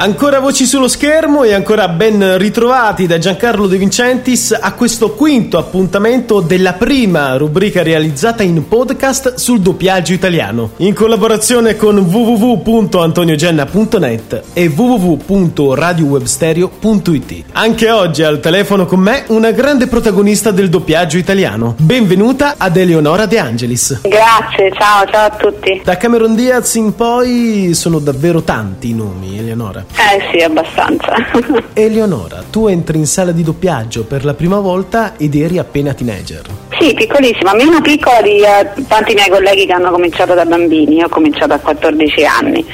Ancora voci sullo schermo e ancora ben ritrovati da Giancarlo De Vincentis a questo quinto appuntamento della prima rubrica realizzata in podcast sul doppiaggio italiano, in collaborazione con www.antoniogenna.net e www.radiowebstereo.it. Anche oggi al telefono con me una grande protagonista del doppiaggio italiano. Benvenuta ad Eleonora De Angelis. Grazie, ciao, ciao a tutti. Da Cameron Diaz in poi sono davvero tanti i nomi, Eleonora. Eh sì, abbastanza. Eleonora, tu entri in sala di doppiaggio per la prima volta ed eri appena teenager. Sì, piccolissima, meno piccola di eh, tanti miei colleghi che hanno cominciato da bambini, io ho cominciato a 14 anni,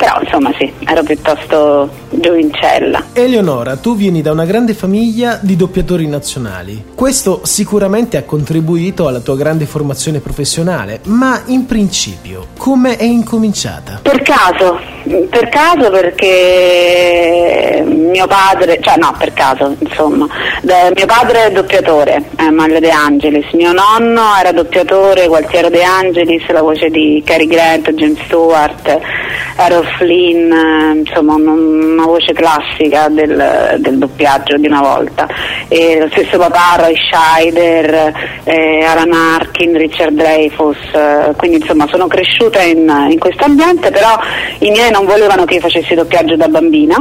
però insomma sì, ero piuttosto giovincella. Eleonora, tu vieni da una grande famiglia di doppiatori nazionali. Questo sicuramente ha contribuito alla tua grande formazione professionale, ma in principio come è incominciata? Per caso, per caso perché mio padre, cioè no, per caso, insomma, De, mio padre è doppiatore, è Mario De Angelis, mio nonno era doppiatore, Gualtiero De Angelis, la voce di Cary Grant, James Stewart, Errol Flynn, insomma una voce classica del, del doppiaggio di una volta. E lo stesso papà, Roy Scheider, eh, Alan Arkin, Richard Dreyfus, eh, quindi insomma sono cresciuta in, in questo ambiente, però i miei non volevano che io facessi doppiaggio da bambina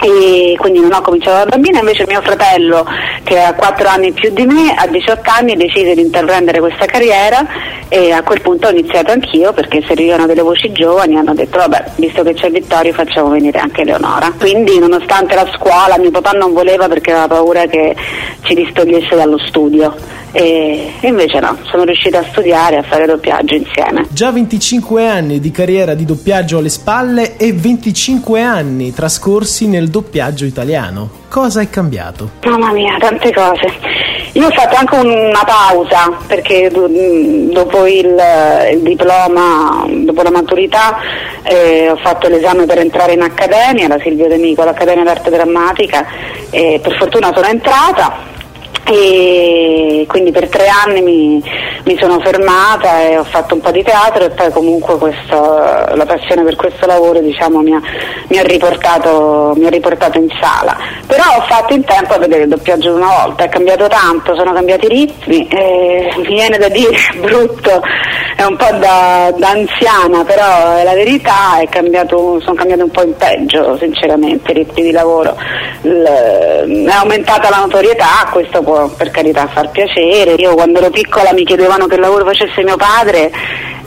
e quindi non ho cominciato da bambina, invece mio fratello che ha 4 anni più di me, a 18 anni decise di intraprendere questa carriera e a quel punto ho iniziato anch'io perché servivano delle voci giovani hanno detto vabbè visto che c'è Vittorio facciamo venire anche Leonora. Quindi nonostante la scuola mio papà non voleva perché aveva paura che ci distogliesse dallo studio e invece no, sono riuscita a studiare e a fare doppiaggio insieme. Già 25 anni di carriera di doppiaggio alle spalle e 25 anni trascorsi nel doppiaggio italiano. Cosa è cambiato? Mamma mia, tante cose. Io ho fatto anche una pausa perché dopo il, il diploma, dopo la maturità, eh, ho fatto l'esame per entrare in accademia, la Silvio De Mico, l'Accademia d'Arte Drammatica e per fortuna sono entrata e quindi per tre anni mi, mi, sono fermata e ho fatto un po' di teatro e poi comunque questo, la passione per questo lavoro diciamo, mi, ha, mi, ha riportato, mi, ha, riportato, in sala. Però ho fatto in tempo a vedere il doppiaggio una volta, è cambiato tanto, sono cambiati i ritmi, mi viene da dire brutto, è un po' da, da anziana, però è la verità, è cambiato, sono cambiati un po' in peggio sinceramente i ritmi di lavoro. L, è aumentata la notorietà, questo può per carità far piacere. Io quando ero piccola mi chiedevano che lavoro facesse mio padre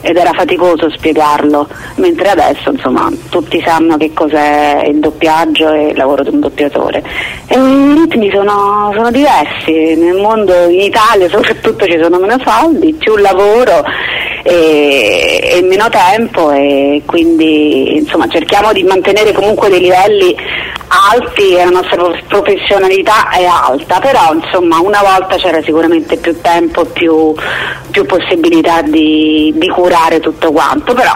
ed era faticoso spiegarlo, mentre adesso insomma tutti sanno che cos'è il doppiaggio e il lavoro di un doppiatore. E i ritmi sono, sono diversi, nel mondo, in Italia soprattutto ci sono meno soldi, più lavoro e, e, meno tempo e quindi insomma cerchiamo di mantenere comunque dei livelli alti e la nostra professionalità è alta, però insomma una volta c'era sicuramente più tempo, più, più possibilità di, di curare tutto quanto, però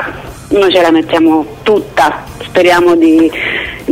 noi ce la mettiamo tutta, speriamo di,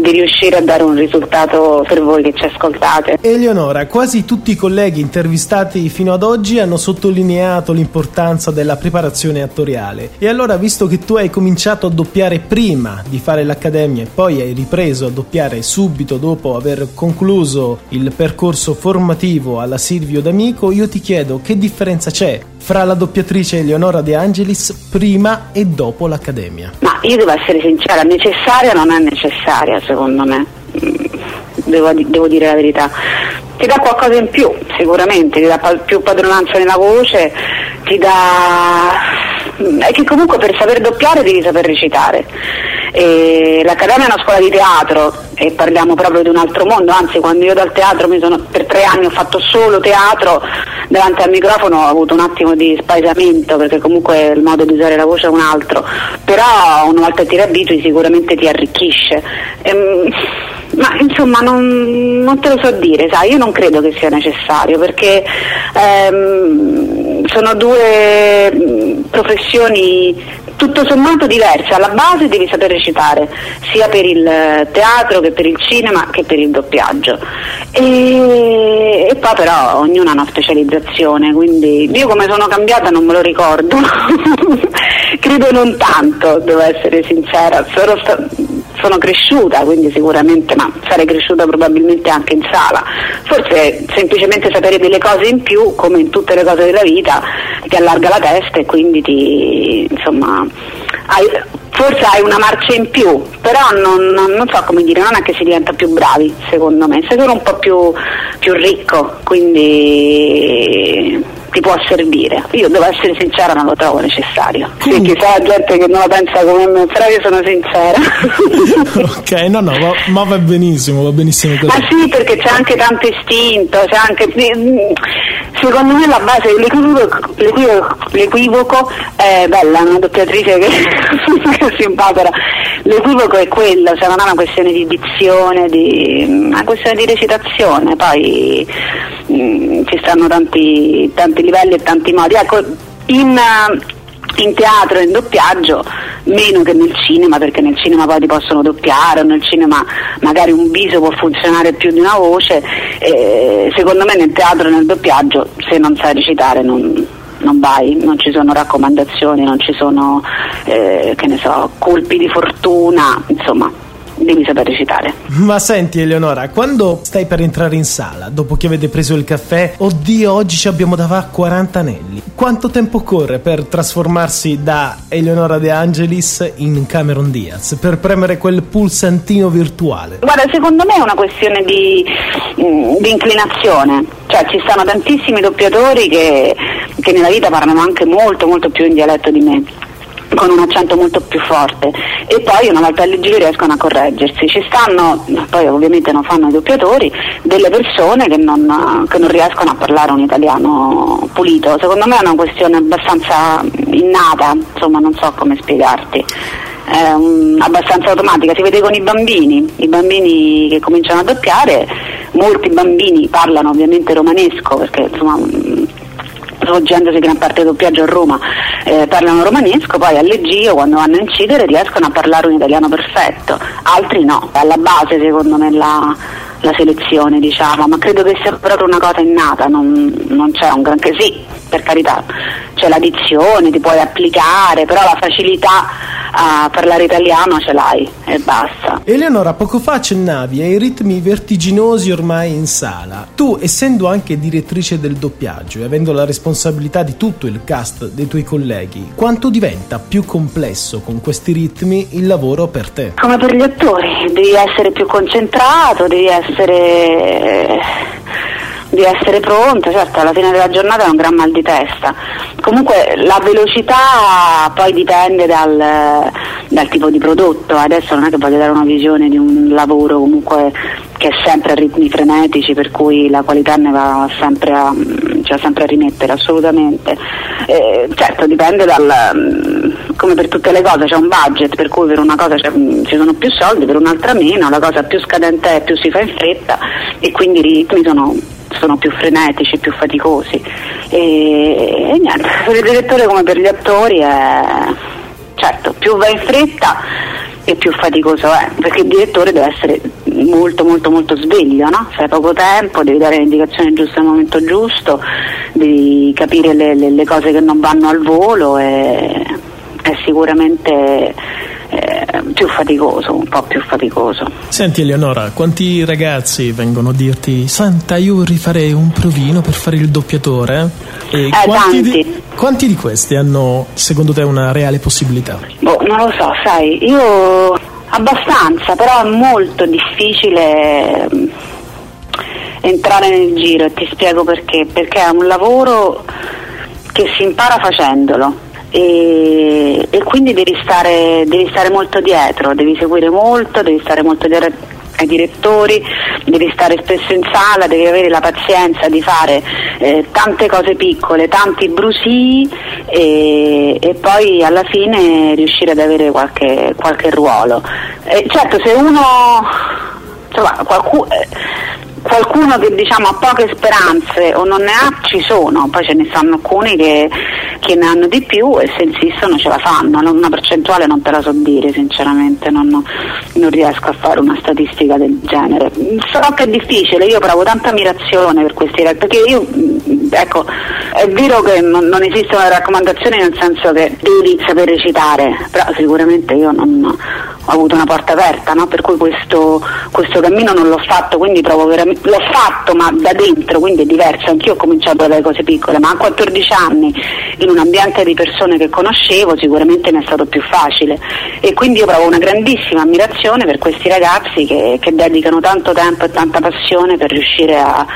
di, riuscire a dare un risultato per voi che ci ascoltate. Eleonora, quasi tutti i colleghi intervistati fino ad oggi hanno sottolineato l'importanza della preparazione attoriale e allora visto che tu hai cominciato a doppiare prima di fare l'accademia e poi hai ripreso a doppiare subito dopo aver concluso il percorso formativo alla Silvio D'Amico, io ti chiedo che differenza c'è fra la doppiatrice Eleonora De Angelis prima e dopo l'Accademia? Ma io devo essere sincera, necessaria non è necessaria secondo me, mm, devo, devo dire la verità. Ti dà qualcosa in più, sicuramente, ti dà più padronanza nella voce, ti dà... Mm, è che comunque per saper doppiare devi saper recitare. E L'Accademia è una scuola di teatro e parliamo proprio di un altro mondo, anzi quando io dal teatro sono, per tre anni ho fatto solo teatro, davanti al microfono ho avuto un attimo di spaesamento perché comunque il modo di usare la voce è un altro, però una volta ti riabitui sicuramente ti arricchisce. Ehm, ma insomma non, non, te lo so dire, sai, io non credo che sia necessario perché ehm, sono due professioni tutto sommato diverse, alla base devi saper recitare, sia per il teatro che per il cinema che per il doppiaggio. E e, poi però ognuno ha una specializzazione, quindi io come sono cambiata non me lo ricordo, credo non tanto, devo essere sincera, sono, sta- sono cresciuta, quindi sicuramente, ma sarei cresciuta probabilmente anche in sala, forse semplicemente sapere delle cose in più, come in tutte le cose della vita, ti allarga la testa e quindi ti, insomma, hai, forse hai una marcia in più, però non, non, non, so come dire, non è che si diventa più bravi secondo me, sei solo un po' più, più ricco, quindi ti può servire. Io devo essere sincera, non lo trovo necessario. Sì, chissà la gente che non la pensa come me, però io sono sincera. ok, no, no, ma, ma, va benissimo, va benissimo così. Ma sì, perché c'è anche tanto istinto, c'è anche. Secondo me la base dell'equivoco l'equivoco, l'equivoco è bella, una doppiatrice che, che si impara. L'equivoco è quello, cioè non è una questione di dizione, di, una questione di recitazione, poi mm, ci stanno tanti, tanti livelli e tanti modi. Ecco, in, in teatro e in doppiaggio meno che nel cinema perché nel cinema poi ti possono doppiare o nel cinema magari un viso può funzionare più di una voce eh, secondo me nel teatro e nel doppiaggio se non sai recitare non, non vai, non ci sono raccomandazioni, non ci sono eh, so, colpi di fortuna, insomma devi saper recitare. Ma senti Eleonora, quando stai per entrare in sala, dopo che avete preso il caffè, oddio oggi ci abbiamo davanti 40 anelli, quanto tempo corre per trasformarsi da Eleonora De Angelis in Cameron Diaz, per premere quel pulsantino virtuale? Guarda, secondo me è una questione di, mm, di inclinazione, cioè ci stanno tantissimi doppiatori che, che nella vita parlano anche molto molto più in dialetto di me con un accento molto più forte e poi una volta al giro riescono a correggersi. Ci stanno, poi ovviamente non fanno i doppiatori, delle persone che non, che non riescono a parlare un italiano pulito. Secondo me è una questione abbastanza innata, insomma non so come spiegarti. È un, abbastanza automatica, si vede con i bambini, i bambini che cominciano a doppiare, molti bambini parlano ovviamente romanesco perché insomma svolgendosi gran parte del doppiaggio a Roma, eh, parlano romanesco, poi all'Egio quando vanno a incidere riescono a parlare un italiano perfetto, altri no, alla base secondo me la, la selezione diciamo, ma credo che sia proprio una cosa innata, non, non c'è un granché. Sì, per carità, c'è la dizione, ti puoi applicare, però la facilità a parlare italiano ce l'hai e basta. Eleonora, poco fa accennavi ai ritmi vertiginosi ormai in sala. Tu, essendo anche direttrice del doppiaggio e avendo la responsabilità di tutto il cast dei tuoi colleghi, quanto diventa più complesso con questi ritmi il lavoro per te? Come per gli attori, devi essere più concentrato, devi essere di essere pronta, certo alla fine della giornata è un gran mal di testa. Comunque la velocità poi dipende dal, dal tipo di prodotto, adesso non è che voglio dare una visione di un lavoro comunque che è sempre a ritmi frenetici per cui la qualità ne va sempre a, cioè sempre a rimettere assolutamente. Eh, certo dipende dal come per tutte le cose c'è un budget per cui per una cosa ci sono più soldi, per un'altra meno, la cosa più scadente è più si fa in fretta e quindi i ritmi sono sono più frenetici, più faticosi. E, e niente, per il direttore come per gli attori è certo, più va in fretta e più faticoso è, perché il direttore deve essere molto molto molto sveglio, no? Se hai poco tempo, devi dare l'indicazione giusta al momento giusto, devi capire le, le, le cose che non vanno al volo e è sicuramente eh, più faticoso, un po' più faticoso. Senti Eleonora, quanti ragazzi vengono a dirti Santa io rifarei un provino per fare il doppiatore? E eh, quanti, di, quanti di questi hanno secondo te una reale possibilità? Boh, non lo so, sai, io abbastanza, però è molto difficile mm, entrare nel giro e ti spiego perché, perché è un lavoro che si impara facendolo e, e quindi devi stare, devi stare molto dietro, devi seguire molto, devi stare molto dietro ai direttori, devi stare spesso in sala, devi avere la pazienza di fare eh, tante cose piccole, tanti brusii e, e, poi alla fine riuscire ad avere qualche, qualche ruolo. Eh, certo se uno insomma, qualcuno, eh, qualcuno che diciamo ha poche speranze o non ne ha ci sono, poi ce ne stanno alcuni che, che ne hanno di più e se insistono ce la fanno, una percentuale non te la so dire sinceramente, non, non riesco a fare una statistica del genere. So che è difficile, io provo tanta ammirazione per questi ragazzi, perché io ecco, è vero che non, non esistono raccomandazioni nel senso che devi saper recitare, però sicuramente io non ho avuto una porta aperta, no? per cui questo, questo, cammino non l'ho fatto, quindi provo veramente, l'ho fatto ma da dentro, quindi è diverso, anch'io ho cominciato dalle cose piccole, ma a 14 anni in un ambiente di persone che conoscevo sicuramente mi è stato più facile e quindi io provo una grandissima ammirazione per questi ragazzi che, che dedicano tanto tempo e tanta passione per riuscire a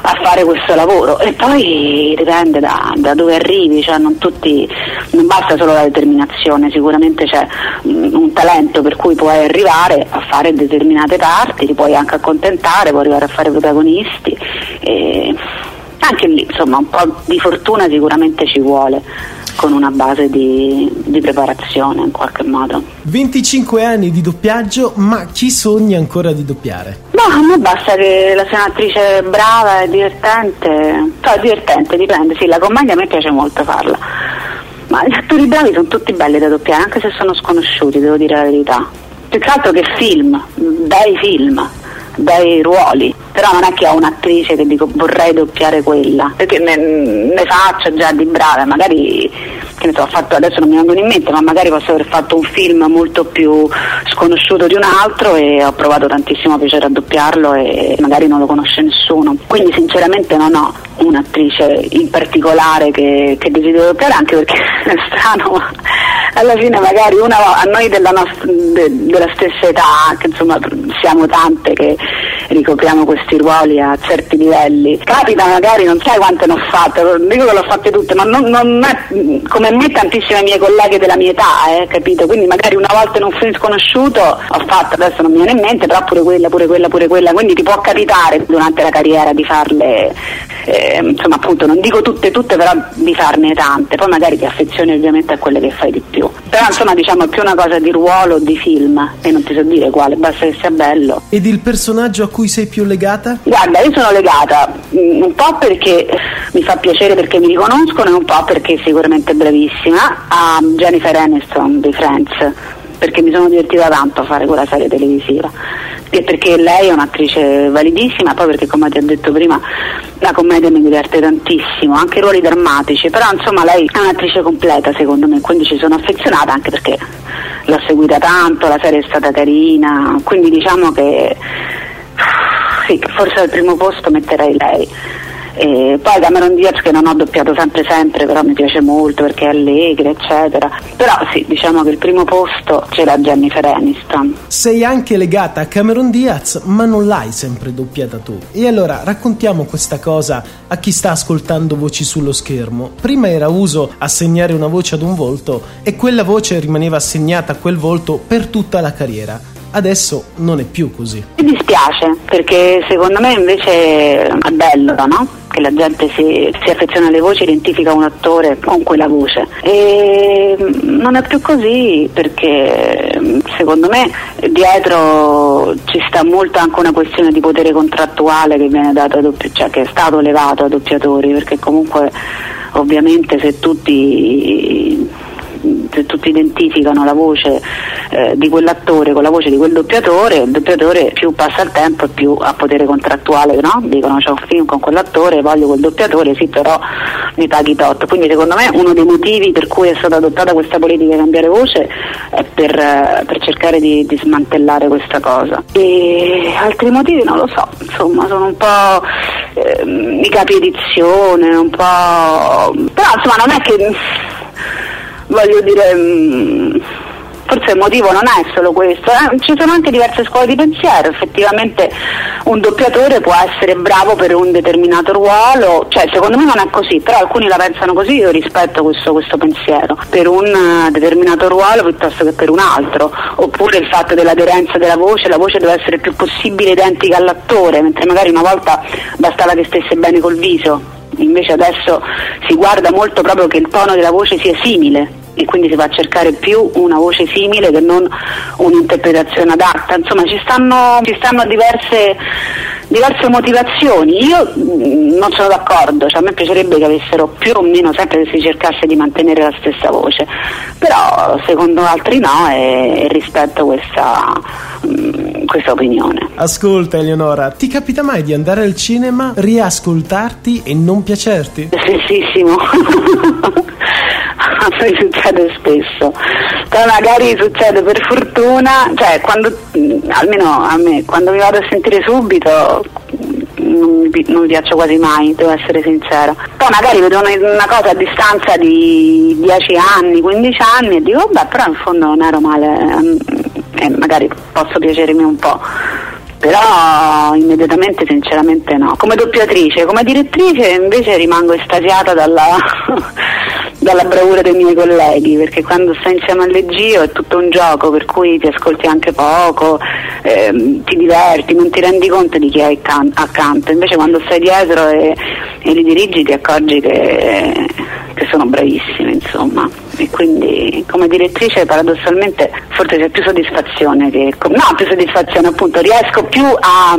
a fare questo lavoro. E poi dipende da, da dove arrivi, cioè non, tutti, non basta solo la determinazione, sicuramente c'è un, un talento per cui puoi arrivare a fare determinate parti, ti puoi anche accontentare, puoi arrivare a fare protagonisti e anche lì insomma un po' di fortuna sicuramente ci vuole con una base di, di, preparazione in qualche modo. 25 anni di doppiaggio, ma chi sogna ancora di doppiare? No, a me basta che la sia un'attrice brava e divertente, cioè divertente, dipende, sì, la commedia a me piace molto farla, ma gli attori bravi sono tutti belli da doppiare, anche se sono sconosciuti, devo dire la verità. Più che altro che film, bei film bei ruoli, però non è che ho un'attrice che dico vorrei doppiare quella, perché ne, ne faccio già di brave, magari so, fatto, adesso non mi vengono in mente, ma magari posso aver fatto un film molto più sconosciuto di un altro e ho provato tantissimo piacere a doppiarlo e magari non lo conosce nessuno. Quindi sinceramente non ho un'attrice in particolare che, che desidero doppiare, anche perché è strano, ma alla fine magari una, a noi della, nostra, de, della stessa età, che insomma siamo tante che ricopriamo questi ruoli a certi livelli, capita magari, non sai quante ne ho fatte, dico che l'ho fatte tutte, ma non, non è come me tantissime mie colleghe della mia età, eh, capito? Quindi magari una volta in un film sconosciuto ho fatto, adesso non mi viene in mente, però pure quella, pure quella, pure quella, quindi ti può capitare durante la carriera di farle, eh, insomma appunto non dico tutte tutte, però di farne tante, poi magari ti affezioni ovviamente a quelle che fai di più. Però insomma diciamo è più una cosa di ruolo o di film e non ti so dire quale, basta che sia bello. Ed il personaggio a cui sei più legata? Guarda, io sono legata mm, un po' perché mi fa piacere perché mi riconoscono e un po' perché sicuramente è bravissima a Jennifer Aniston di Friends perché mi sono divertita tanto a fare quella serie televisiva e perché lei è un'attrice validissima, poi perché come ti ho detto prima la commedia mi diverte tantissimo, anche i ruoli drammatici, però insomma lei è un'attrice completa secondo me, quindi ci sono affezionata anche perché l'ho seguita tanto, la serie è stata carina, quindi diciamo che sì, forse al primo posto metterei lei. E poi Cameron Diaz che non ho doppiato sempre sempre, però mi piace molto perché è allegra, eccetera. Però sì, diciamo che il primo posto ce l'ha Jennifer Aniston. Sei anche legata a Cameron Diaz, ma non l'hai sempre doppiata tu. E allora raccontiamo questa cosa a chi sta ascoltando voci sullo schermo. Prima era uso assegnare una voce ad un volto e quella voce rimaneva assegnata a quel volto per tutta la carriera. Adesso non è più così. Mi dispiace perché secondo me invece è bello, no? Che la gente si, si affeziona alle voci, identifica un attore con quella voce. E non è più così perché secondo me dietro ci sta molto anche una questione di potere contrattuale che a doppi- cioè che è stato levato ai doppiatori, perché comunque ovviamente se tutti se tutti identificano la voce eh, di quell'attore con la voce di quel doppiatore, il doppiatore più passa il tempo e più ha potere contrattuale, no? Dicono c'è un film con quell'attore, voglio quel doppiatore, sì però mi paghi tot. Quindi secondo me uno dei motivi per cui è stata adottata questa politica di cambiare voce è per, eh, per cercare di, di, smantellare questa cosa. E altri motivi non lo so, insomma sono un po' eh, i capi edizione, un po'... però insomma non è che voglio dire, mm, forse il motivo non è solo questo, eh? ci sono anche diverse scuole di pensiero, effettivamente un doppiatore può essere bravo per un determinato ruolo, cioè secondo me non è così, però alcuni la pensano così, io rispetto questo, questo pensiero, per un uh, determinato ruolo piuttosto che per un altro, oppure il fatto dell'aderenza della voce, la voce deve essere il più possibile identica all'attore, mentre magari una volta bastava che stesse bene col viso invece adesso si guarda molto proprio che il tono della voce sia simile e quindi si va a cercare più una voce simile che non un'interpretazione adatta. Insomma, ci stanno, ci stanno diverse, diverse, motivazioni. Io mm, non sono d'accordo, cioè a me piacerebbe che avessero più o meno sempre che si cercasse di mantenere la stessa voce, però secondo altri no e, e rispetto questa, mm, questa opinione. Ascolta Eleonora, ti capita mai di andare al cinema, riascoltarti e non piacerti? Spessissimo. me succede spesso, però magari succede per fortuna, cioè quando, almeno a me, quando mi vado a sentire subito non mi, non mi piaccio quasi mai, devo essere sincera. Poi magari vedo una, una cosa a distanza di 10 anni, 15 anni e dico, beh, però in fondo non ero male e magari posso piacermi un po' però immediatamente sinceramente no. Come doppiatrice, come direttrice invece rimango estasiata dalla, dalla bravura dei miei colleghi, perché quando stai insieme alle Gio è tutto un gioco, per cui ti ascolti anche poco, ehm, ti diverti, non ti rendi conto di chi hai can- accanto, invece quando stai dietro e, e li dirigi ti accorgi che, che sono bravissimi, insomma e quindi come direttrice paradossalmente forse c'è più soddisfazione che no più soddisfazione appunto riesco più a,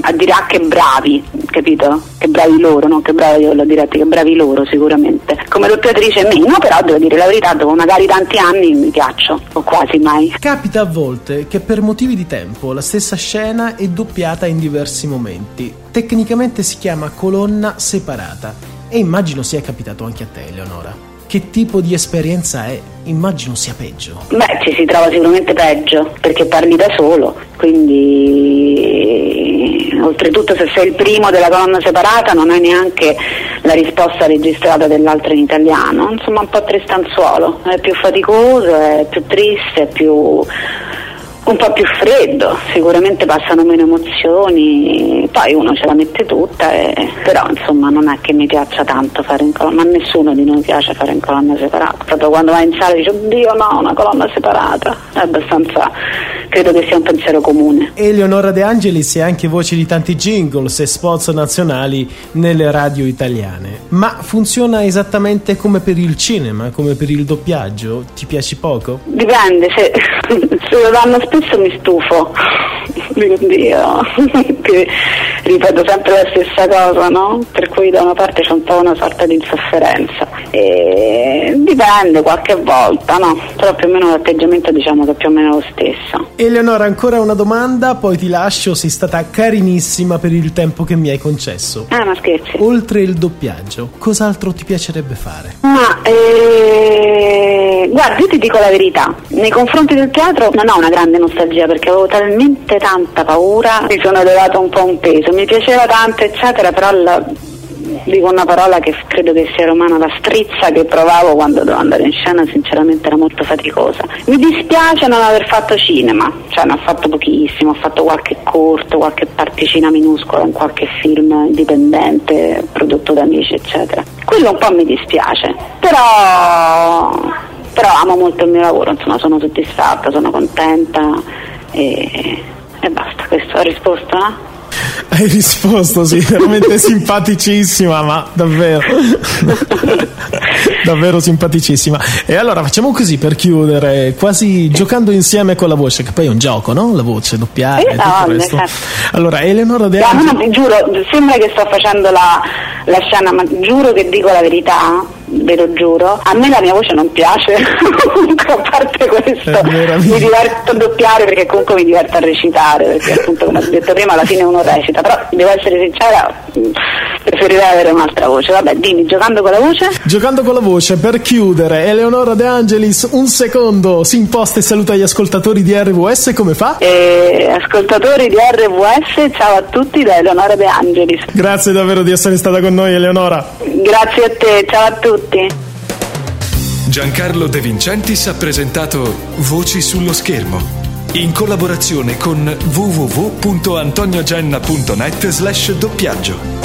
a dire ah che bravi capito? Che bravi loro non che bravi io l'ho diretti che bravi loro sicuramente. Come doppiatrice meno però devo dire la verità dopo magari tanti anni mi piaccio o quasi mai. Capita a volte che per motivi di tempo la stessa scena è doppiata in diversi momenti. Tecnicamente si chiama colonna separata. E immagino sia capitato anche a te Eleonora che tipo di esperienza è? Immagino sia peggio. Beh, ci si trova sicuramente peggio perché parli da solo, quindi oltretutto se sei il primo della colonna separata non hai neanche la risposta registrata dell'altro in italiano, insomma un po' tristanzuolo, è più faticoso, è più triste, è più un po' più freddo, sicuramente passano meno emozioni, poi uno ce la mette tutta, e, però insomma non è che mi piaccia tanto fare in colonna, a nessuno di noi piace fare in colonna separata, proprio quando vai in sala dici oddio no, una colonna separata, è abbastanza, credo che sia un pensiero comune. Eleonora De Angelis è anche voce di tanti jingles e spots nazionali nelle radio italiane, ma funziona esattamente come per il cinema, come per il doppiaggio, ti piace poco? Dipende, se, se lo danno spesso mi stufo, Dio, che ripeto sempre la stessa cosa, no? Per cui da una parte c'è un po' una sorta di insofferenza. E dipende qualche volta, no? Però più o meno l'atteggiamento diciamo che è più o meno lo stesso. Eleonora, ancora una domanda, poi ti lascio, sei stata carinissima per il tempo che mi hai concesso. Ah, ma scherzi. Oltre il doppiaggio, cos'altro ti piacerebbe fare? Ma eh, guarda, io ti dico la verità, nei confronti del teatro non ho una grande nostalgia perché avevo talmente tanta paura, mi sono levata un po' un peso, mi piaceva tanto eccetera, però la, dico una parola che credo che sia romana, la strizza che provavo quando dovevo andare in scena sinceramente era molto faticosa. Mi dispiace non aver fatto cinema, cioè ne ho fatto pochissimo, ho fatto qualche corto, qualche particina minuscola in qualche film indipendente, prodotto da amici eccetera. Quello un po' mi dispiace, però, però amo molto il mio lavoro, insomma sono soddisfatta, sono contenta e, e basta, questo ho risposto, no? Hai risposto, sì, veramente simpaticissima, ma davvero. davvero simpaticissima. E allora facciamo così per chiudere, quasi giocando insieme con la voce, che poi è un gioco, no? La voce, doppiare, no, tutto questo. Allora, Eleonora De Angeli... No, no, giuro, sembra che sto facendo la, la scena, ma giuro che dico la verità ve lo giuro. A me la mia voce non piace, a parte questo, mi diverto a doppiare perché comunque mi diverto a recitare, perché appunto come ho detto prima alla fine uno recita, però devo essere sincera, preferirei avere un'altra voce. Vabbè, dimmi, giocando con la voce? Giocando con la voce, per chiudere, Eleonora De Angelis, un secondo, si imposta e saluta gli ascoltatori di RVS, come fa? Eh, ascoltatori di RVS, ciao a tutti da Eleonora De Angelis. Grazie davvero di essere stata con noi Eleonora. Grazie a te, ciao a tutti. Giancarlo De Vincentis ha presentato Voci sullo schermo in collaborazione con www.antoniogenna.net slash doppiaggio.